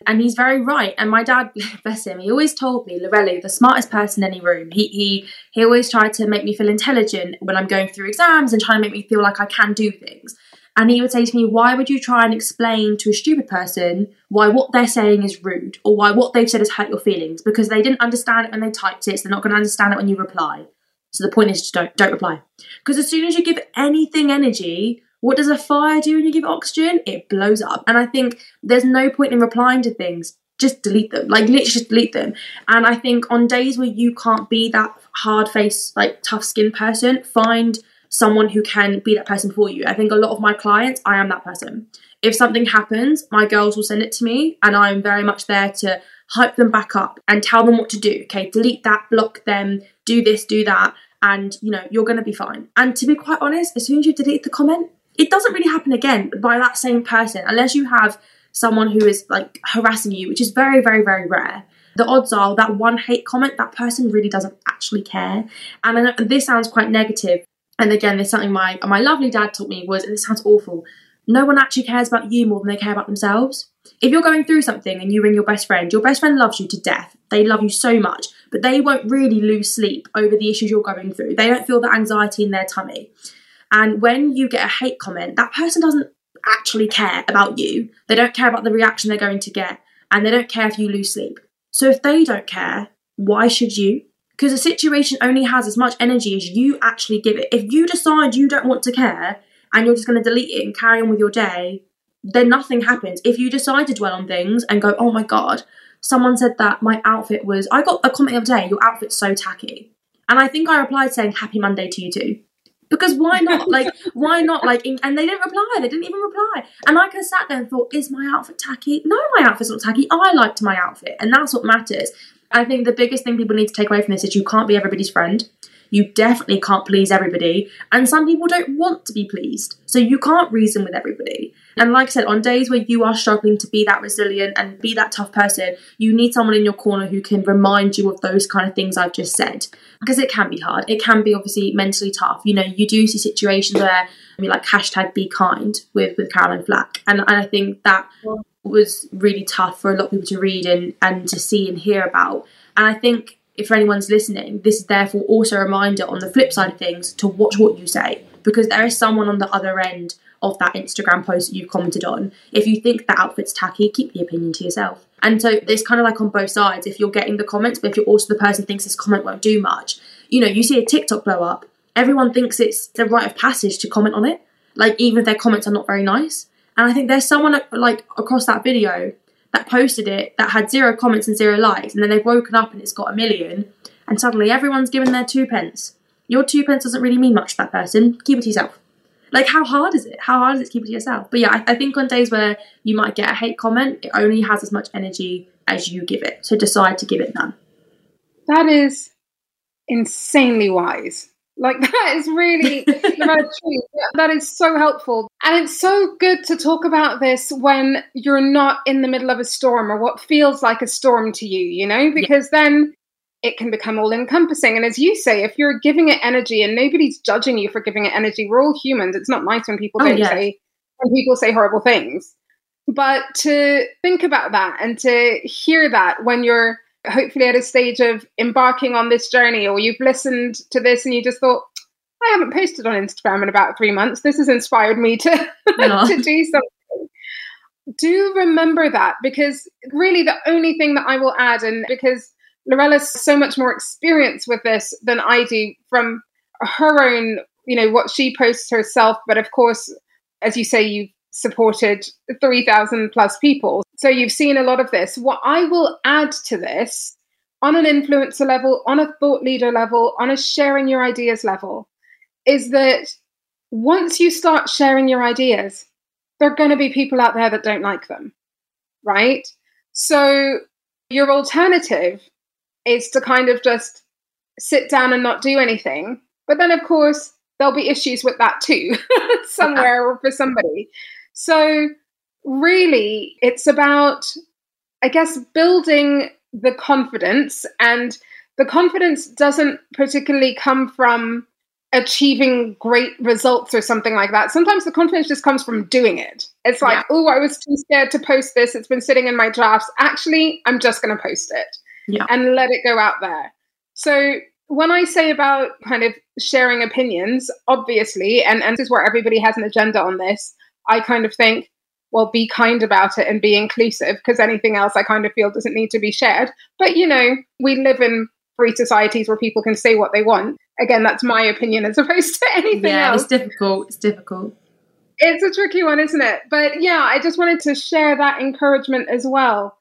And he's very right. And my dad, bless him, he always told me, Lorelli, the smartest person in any room. He he he always tried to make me feel intelligent when I'm going through exams and trying to make me feel like I can do things. And he would say to me, Why would you try and explain to a stupid person why what they're saying is rude or why what they've said has hurt your feelings? Because they didn't understand it when they typed it, so they're not going to understand it when you reply. So the point is just don't don't reply. Because as soon as you give anything energy, what does a fire do when you give it oxygen? It blows up. And I think there's no point in replying to things. Just delete them. Like literally just delete them. And I think on days where you can't be that hard faced, like tough skinned person, find someone who can be that person for you. I think a lot of my clients, I am that person. If something happens, my girls will send it to me and I'm very much there to hype them back up and tell them what to do. Okay, delete that, block them, do this, do that, and you know, you're gonna be fine. And to be quite honest, as soon as you delete the comment, it doesn't really happen again by that same person unless you have someone who is like harassing you, which is very, very, very rare. The odds are that one hate comment, that person really doesn't actually care. And I know this sounds quite negative. And again, there's something my my lovely dad taught me was, and this sounds awful. No one actually cares about you more than they care about themselves. If you're going through something and you ring your best friend, your best friend loves you to death. They love you so much, but they won't really lose sleep over the issues you're going through. They don't feel the anxiety in their tummy. And when you get a hate comment, that person doesn't actually care about you. They don't care about the reaction they're going to get, and they don't care if you lose sleep. So if they don't care, why should you? Because a situation only has as much energy as you actually give it. If you decide you don't want to care and you're just going to delete it and carry on with your day, then nothing happens. If you decide to dwell on things and go, oh my god, someone said that my outfit was, I got a comment the other day, your outfit's so tacky. And I think I replied saying, happy Monday to you too because why not? Like, why not? Like, and they didn't reply. They didn't even reply. And I could have sat there and thought, is my outfit tacky? No, my outfit's not tacky. I liked my outfit, and that's what matters. I think the biggest thing people need to take away from this is you can't be everybody's friend. You definitely can't please everybody, and some people don't want to be pleased. So you can't reason with everybody. And like I said, on days where you are struggling to be that resilient and be that tough person, you need someone in your corner who can remind you of those kind of things I've just said. Because it can be hard. It can be obviously mentally tough. You know, you do see situations where I mean like hashtag be kind with, with Caroline Flack. And, and I think that was really tough for a lot of people to read and, and to see and hear about. And I think if anyone's listening, this is therefore also a reminder on the flip side of things to watch what you say because there is someone on the other end of that Instagram post that you've commented on. If you think that outfit's tacky, keep the opinion to yourself. And so it's kind of like on both sides. If you're getting the comments, but if you're also the person thinks this comment won't do much, you know, you see a TikTok blow up, everyone thinks it's the rite of passage to comment on it. Like even if their comments are not very nice. And I think there's someone like across that video that posted it that had zero comments and zero likes, and then they've woken up and it's got a million, and suddenly everyone's given their two pence. Your two pence doesn't really mean much to that person. Keep it to yourself. Like, how hard is it? How hard is it to keep it to yourself? But yeah, I, I think on days where you might get a hate comment, it only has as much energy as you give it. So decide to give it none. That is insanely wise. Like that is really. That is so helpful. And it's so good to talk about this when you're not in the middle of a storm or what feels like a storm to you, you know, because yeah. then it can become all encompassing. And as you say, if you're giving it energy and nobody's judging you for giving it energy, we're all humans. It's not nice when people oh, don't yeah. say when people say horrible things. But to think about that and to hear that when you're hopefully at a stage of embarking on this journey or you've listened to this and you just thought, I haven't posted on Instagram in about three months. This has inspired me to, to do something. Do remember that because really the only thing that I will add, and because Lorella's so much more experience with this than I do from her own, you know, what she posts herself. But of course, as you say, you've supported 3,000 plus people. So you've seen a lot of this. What I will add to this on an influencer level, on a thought leader level, on a sharing your ideas level, is that once you start sharing your ideas, there are going to be people out there that don't like them, right? So your alternative is to kind of just sit down and not do anything. But then, of course, there'll be issues with that too, somewhere or for somebody. So, really, it's about, I guess, building the confidence. And the confidence doesn't particularly come from achieving great results or something like that. Sometimes the confidence just comes from doing it. It's like, yeah. oh, I was too scared to post this. It's been sitting in my drafts. Actually, I'm just going to post it yeah. and let it go out there. So when I say about kind of sharing opinions, obviously, and, and this is where everybody has an agenda on this, I kind of think, well, be kind about it and be inclusive because anything else I kind of feel doesn't need to be shared. But, you know, we live in free societies where people can say what they want. Again, that's my opinion as opposed to anything else. yeah, else. it's difficult. It's difficult. It's a tricky one, isn't it? But yeah, I just wanted to share that encouragement as well.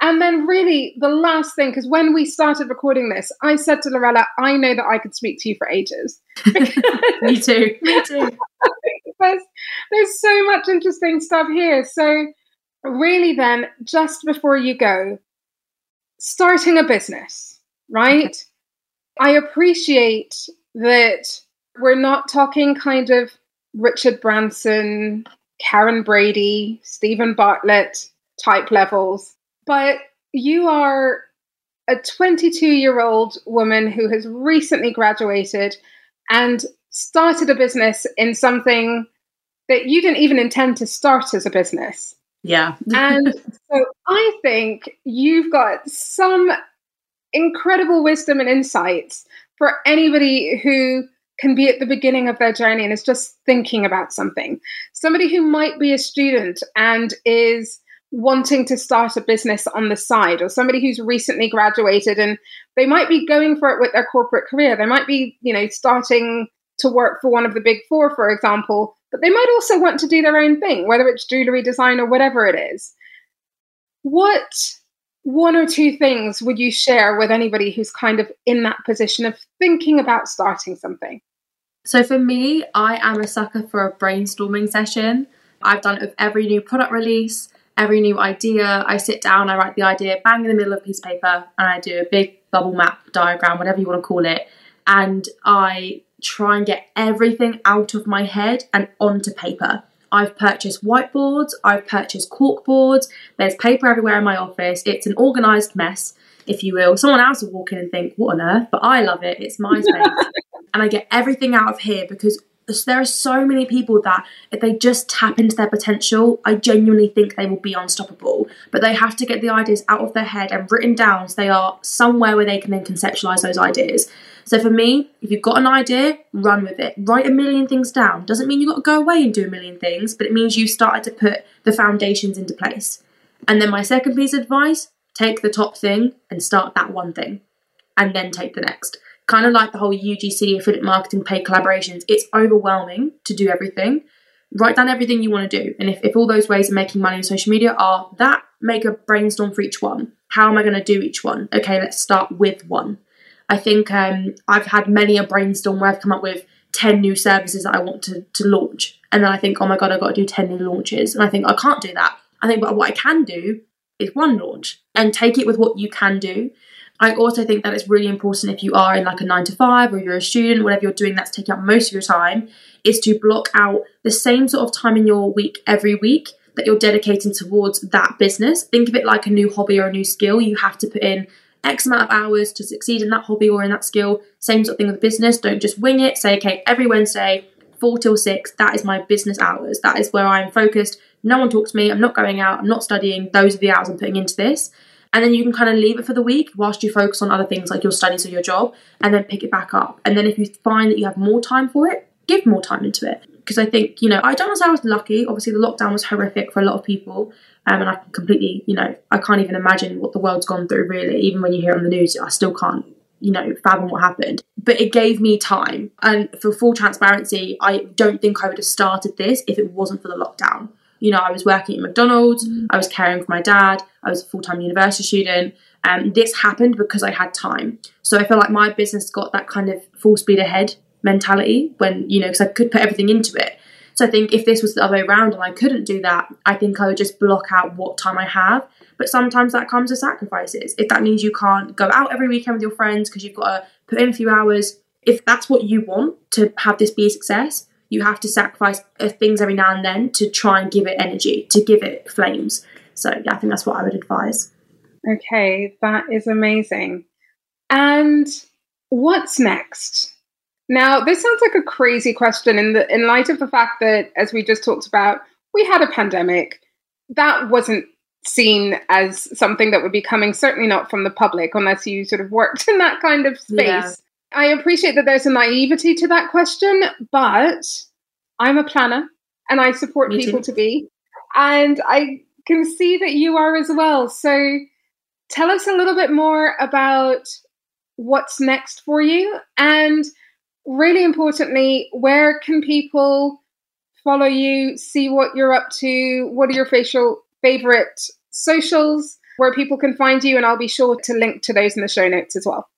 And then, really, the last thing, because when we started recording this, I said to Lorella, I know that I could speak to you for ages. Me too. Me too. there's, there's so much interesting stuff here. So, really, then, just before you go, starting a business, right? I appreciate that we're not talking kind of Richard Branson, Karren Brady, Steven Bartlett type levels but you are a 22 year old woman who has recently graduated and started a business in something that you didn't even intend to start as a business. Yeah. and so I think you've got some incredible wisdom and insights for anybody who can be at the beginning of their journey and is just thinking about something. Somebody who might be a student and is wanting to start a business on the side or somebody who's recently graduated and they might be going for it with their corporate career they might be you know starting to work for one of the big four for example but they might also want to do their own thing whether it's jewelry design or whatever it is. What one or two things would you share with anybody who's kind of in that position of thinking about starting something? So for me i am a sucker for a brainstorming session. I've done it with every new product release every new idea, I sit down, I write the idea bang in the middle of a piece of paper, and I do a big bubble map diagram, whatever you want to call it, and I try and get everything out of my head and onto paper. I've purchased whiteboards, I've purchased cork boards, there's paper everywhere in my office. It's an organised mess, if you will. Someone else will walk in and think, what on earth? But I love it, it's my space. and I get everything out of here because there are so many people that if they just tap into their potential, I genuinely think they will be unstoppable. But they have to get the ideas out of their head and written down so they are somewhere where they can then conceptualize those ideas. So for me, if you've got an idea, run with it. Write a million things down. Doesn't mean you've got to go away and do a million things, but it means you've started to put the foundations into place. And then my second piece of advice take the top thing and start that one thing, and then take the next kind of like the whole UGC affiliate marketing paid collaborations, it's overwhelming to do everything. Write down everything you want to do. And if, if all those ways of making money on social media are that, make a brainstorm for each one. How am I going to do each one? Okay, let's start with one. I think um, I've had many a brainstorm where I've come up with 10 new services that I want to, to launch. And then I think, oh my God, I've got to do 10 new launches. And I think, I can't do that. I think, but what I can do is one launch and take it with what you can do. I also think that it's really important if you are in like a nine to five or you're a student, whatever you're doing that's taking up most of your time, is to block out the same sort of time in your week every week that you're dedicating towards that business. Think of it like a new hobby or a new skill. You have to put in X amount of hours to succeed in that hobby or in that skill. Same sort of thing with business. Don't just wing it. Say, okay, every Wednesday, four till six, that is my business hours. That is where I'm focused. No one talks to me. I'm not going out. I'm not studying. Those are the hours I'm putting into this and then you can kind of leave it for the week whilst you focus on other things like your studies or your job and then pick it back up. And then if you find that you have more time for it give more time into it. Because i think you know i don't know i was lucky. Obviously the lockdown was horrific for a lot of people um, and i can completely you know i can't even imagine what the world's gone through really. Even when you hear on the news i still can't you know fathom what happened. But it gave me time. And for full transparency i don't think i would have started this if it wasn't for the lockdown you know, I was working at McDonald's, mm. I was caring for my dad, I was a full time university student. And um, this happened because I had time. So I feel like my business got that kind of full speed ahead mentality when, you know, because I could put everything into it. So I think if this was the other way around and I couldn't do that, I think I would just block out what time I have. But sometimes that comes with sacrifices. If that means you can't go out every weekend with your friends because you've got to put in a few hours, if that's what you want to have this be a success, you have to sacrifice uh, things every now and then to try and give it energy, to give it flames. So, yeah, I think that's what I would advise. Okay, that is amazing. And what's next? Now, this sounds like a crazy question in the in light of the fact that as we just talked about, we had a pandemic. That wasn't seen as something that would be coming certainly not from the public unless you sort of worked in that kind of space. Yeah. I appreciate that there's a naivety to that question, but I'm a planner and I support Me people too. to be. And I can see that you are as well. So tell us a little bit more about what's next for you and really importantly, where can people follow you, see what you're up to, what are your facial favorite socials, where people can find you, and I'll be sure to link to those in the show notes as well.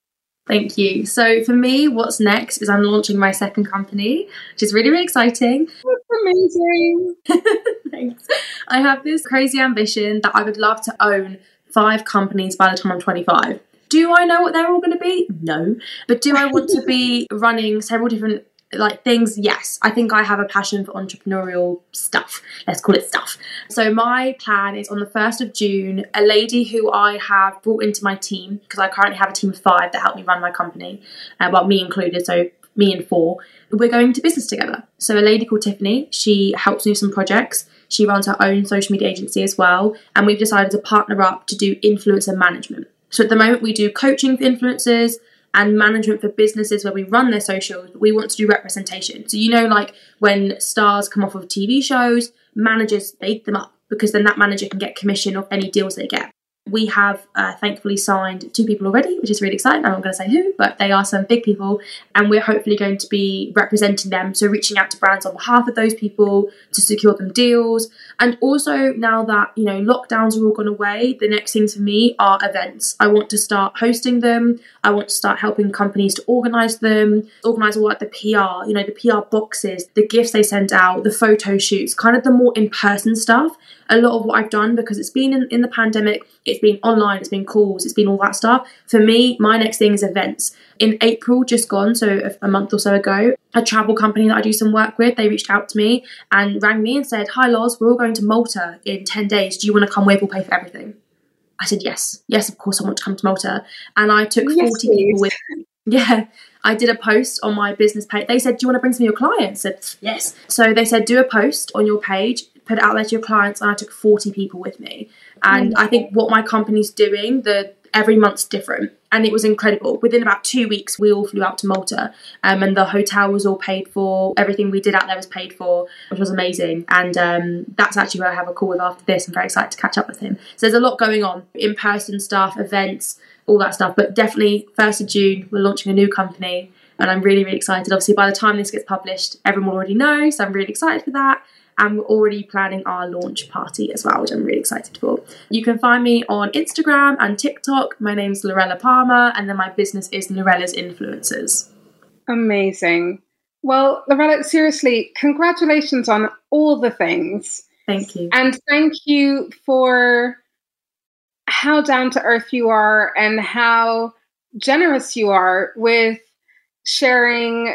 Thank you. So for me, what's next is I'm launching my second company, which is really, really exciting. That's amazing. Thanks. I have this crazy ambition that I would love to own five companies by the time I'm 25. Do I know what they're all going to be? No. But do I want to be running several different like things yes i think i have a passion for entrepreneurial stuff. Let's call it stuff. So my plan is on the 1st of june a lady who i have brought into my team because i currently have a team of five that help me run my company uh, well me included so me and four we're going to business together. So a lady called tiffany she helps me with some projects. She runs her own social media agency as well and we've decided to partner up to do influencer management. So at the moment we do coaching for influencers and management for businesses where we run their socials, we want to do representation. So, you know, like when stars come off of TV shows, managers bake them up because then that manager can get commission of any deals they get. We have uh, thankfully signed two people already, which is really exciting. I'm not going to say who, but they are some big people, and we're hopefully going to be representing them. So, reaching out to brands on behalf of those people to secure them deals. And also, now that you know lockdowns are all gone away, the next things for me are events. I want to start hosting them. I want to start helping companies to organize them, organize all like the PR, you know, the PR boxes, the gifts they send out, the photo shoots, kind of the more in person stuff a lot of what I've done because it's been in, in the pandemic, it's been online, it's been calls, it's been all that stuff. For me, my next thing is events. In April, just gone, so a month or so ago, a travel company that I do some work with, they reached out to me and rang me and said, Hi, Loz, we're all going to Malta in 10 days. Do you want to come with? We'll pay for everything. I said, Yes, yes, of course, I want to come to Malta. And I took yes, 40 please. people with me. yeah, I did a post on my business page. They said, Do you want to bring some of your clients? I said, Yes. So they said, Do a post on your page, put it out there to your clients, and I took 40 people with me. And I think what my company's doing, the every month's different. And it was incredible. Within about two weeks we all flew out to malta um, and the hotel was all paid for. Everything we did out there was paid for which was amazing. And um, that's actually where i have a call with after this. I'm very excited to catch up with him. So there's a lot going on. In person stuff events all that stuff. But definitely 1st of june we're launching a new company. And i'm really really excited. Obviously by the time this gets published everyone will already know so i'm really excited for that and we're already planning our launch party as well, which I'm really excited for. You can find me on Instagram and TikTok. My name's Lorella Palmer, and then my business is Lorella's Influencers. Amazing. Well, Lorella, seriously, congratulations on all the things. Thank you. And thank you for how down to earth you are and how generous you are with sharing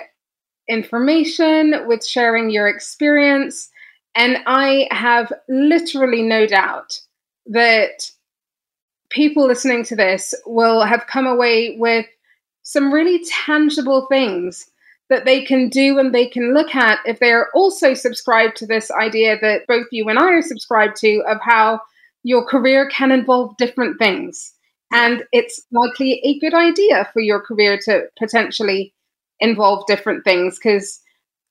information, with sharing your experience, and I have literally no doubt that people listening to this will have come away with some really tangible things that they can do and they can look at if they are also subscribed to this idea that both you and I are subscribed to of how your career can involve different things. And it's likely a good idea for your career to potentially involve different things because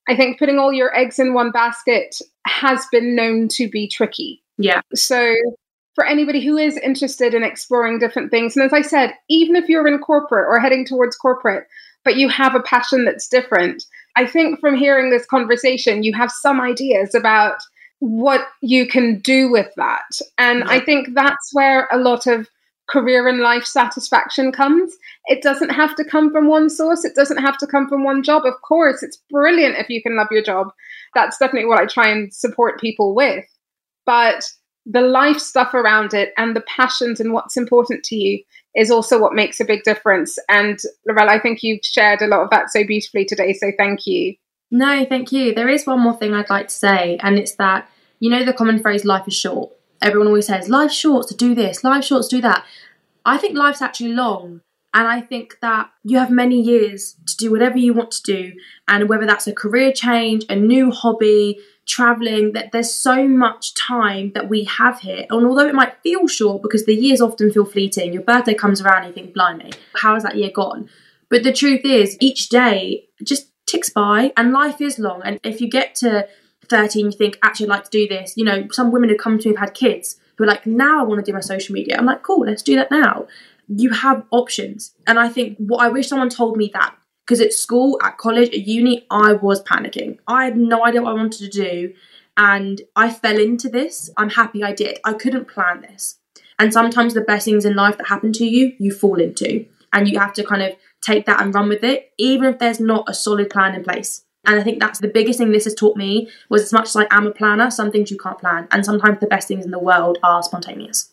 I think putting all your eggs in one basket has been known to be tricky. Yeah. So, for anybody who is interested in exploring different things, and as I said, even if you're in corporate or heading towards corporate, but you have a passion that's different, I think from hearing this conversation, you have some ideas about what you can do with that. And yeah. I think that's where a lot of career and life satisfaction comes. It doesn't have to come from one source, it doesn't have to come from one job. Of course, it's brilliant if you can love your job. That's definitely what I try and support people with. But the life stuff around it and the passions and what's important to you is also what makes a big difference. And Lorella, I think you've shared a lot of that so beautifully today. So thank you. No, thank you. There is one more thing I'd like to say, and it's that you know the common phrase life is short everyone always says life's short to do this, life's short to do that. I think life's actually long. And I think that you have many years to do whatever you want to do. And whether that's a career change, a new hobby, traveling, that there's so much time that we have here. And although it might feel short because the years often feel fleeting, your birthday comes around and you think, blimey, how has that year gone? But the truth is, each day just ticks by and life is long. And if you get to 13 you think actually I'd like to do this. You know some women who come to me have had kids who are like now I want to do my social media. I'm like cool let's do that now. You have options. And I think what I wish someone told me that. Because at school at college at uni I was panicking. I had no idea what I wanted to do. And I fell into this. I'm happy I did. I couldn't plan this. And sometimes the best things in life that happen to you you fall into. And you have to kind of take that and run with it even if there's not a solid plan in place and I think that's the biggest thing this has taught me was as much as I am a planner, some things you can't plan. And sometimes the best things in the world are spontaneous.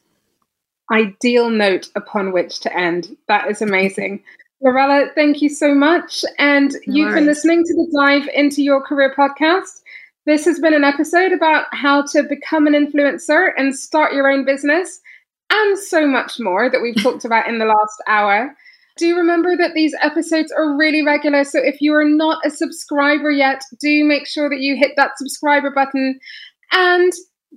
Ideal note upon which to end. That is amazing. Lorella, thank you so much. And no you've been listening to the Dive into Your Career podcast. This has been an episode about how to become an influencer and start your own business, and so much more that we've talked about in the last hour. Do remember that these episodes are really regular. So if you are not a subscriber yet, do make sure that you hit that subscriber button and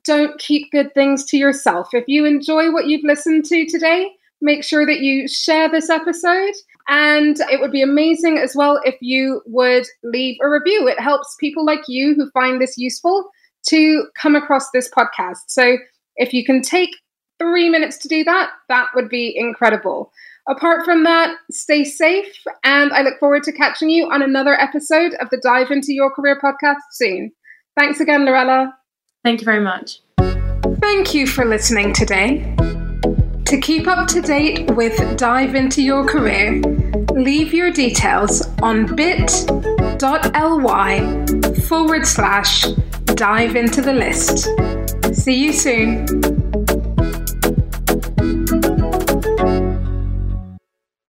don't keep good things to yourself. If you enjoy what you've listened to today, make sure that you share this episode. And it would be amazing as well if you would leave a review. It helps people like you who find this useful to come across this podcast. So if you can take three minutes to do that, that would be incredible. Apart from that, stay safe, and I look forward to catching you on another episode of the Dive Into Your Career podcast soon. Thanks again, Lorella. Thank you very much. Thank you for listening today. To keep up to date with Dive Into Your Career, leave your details on bit.ly forward slash dive into the list. See you soon.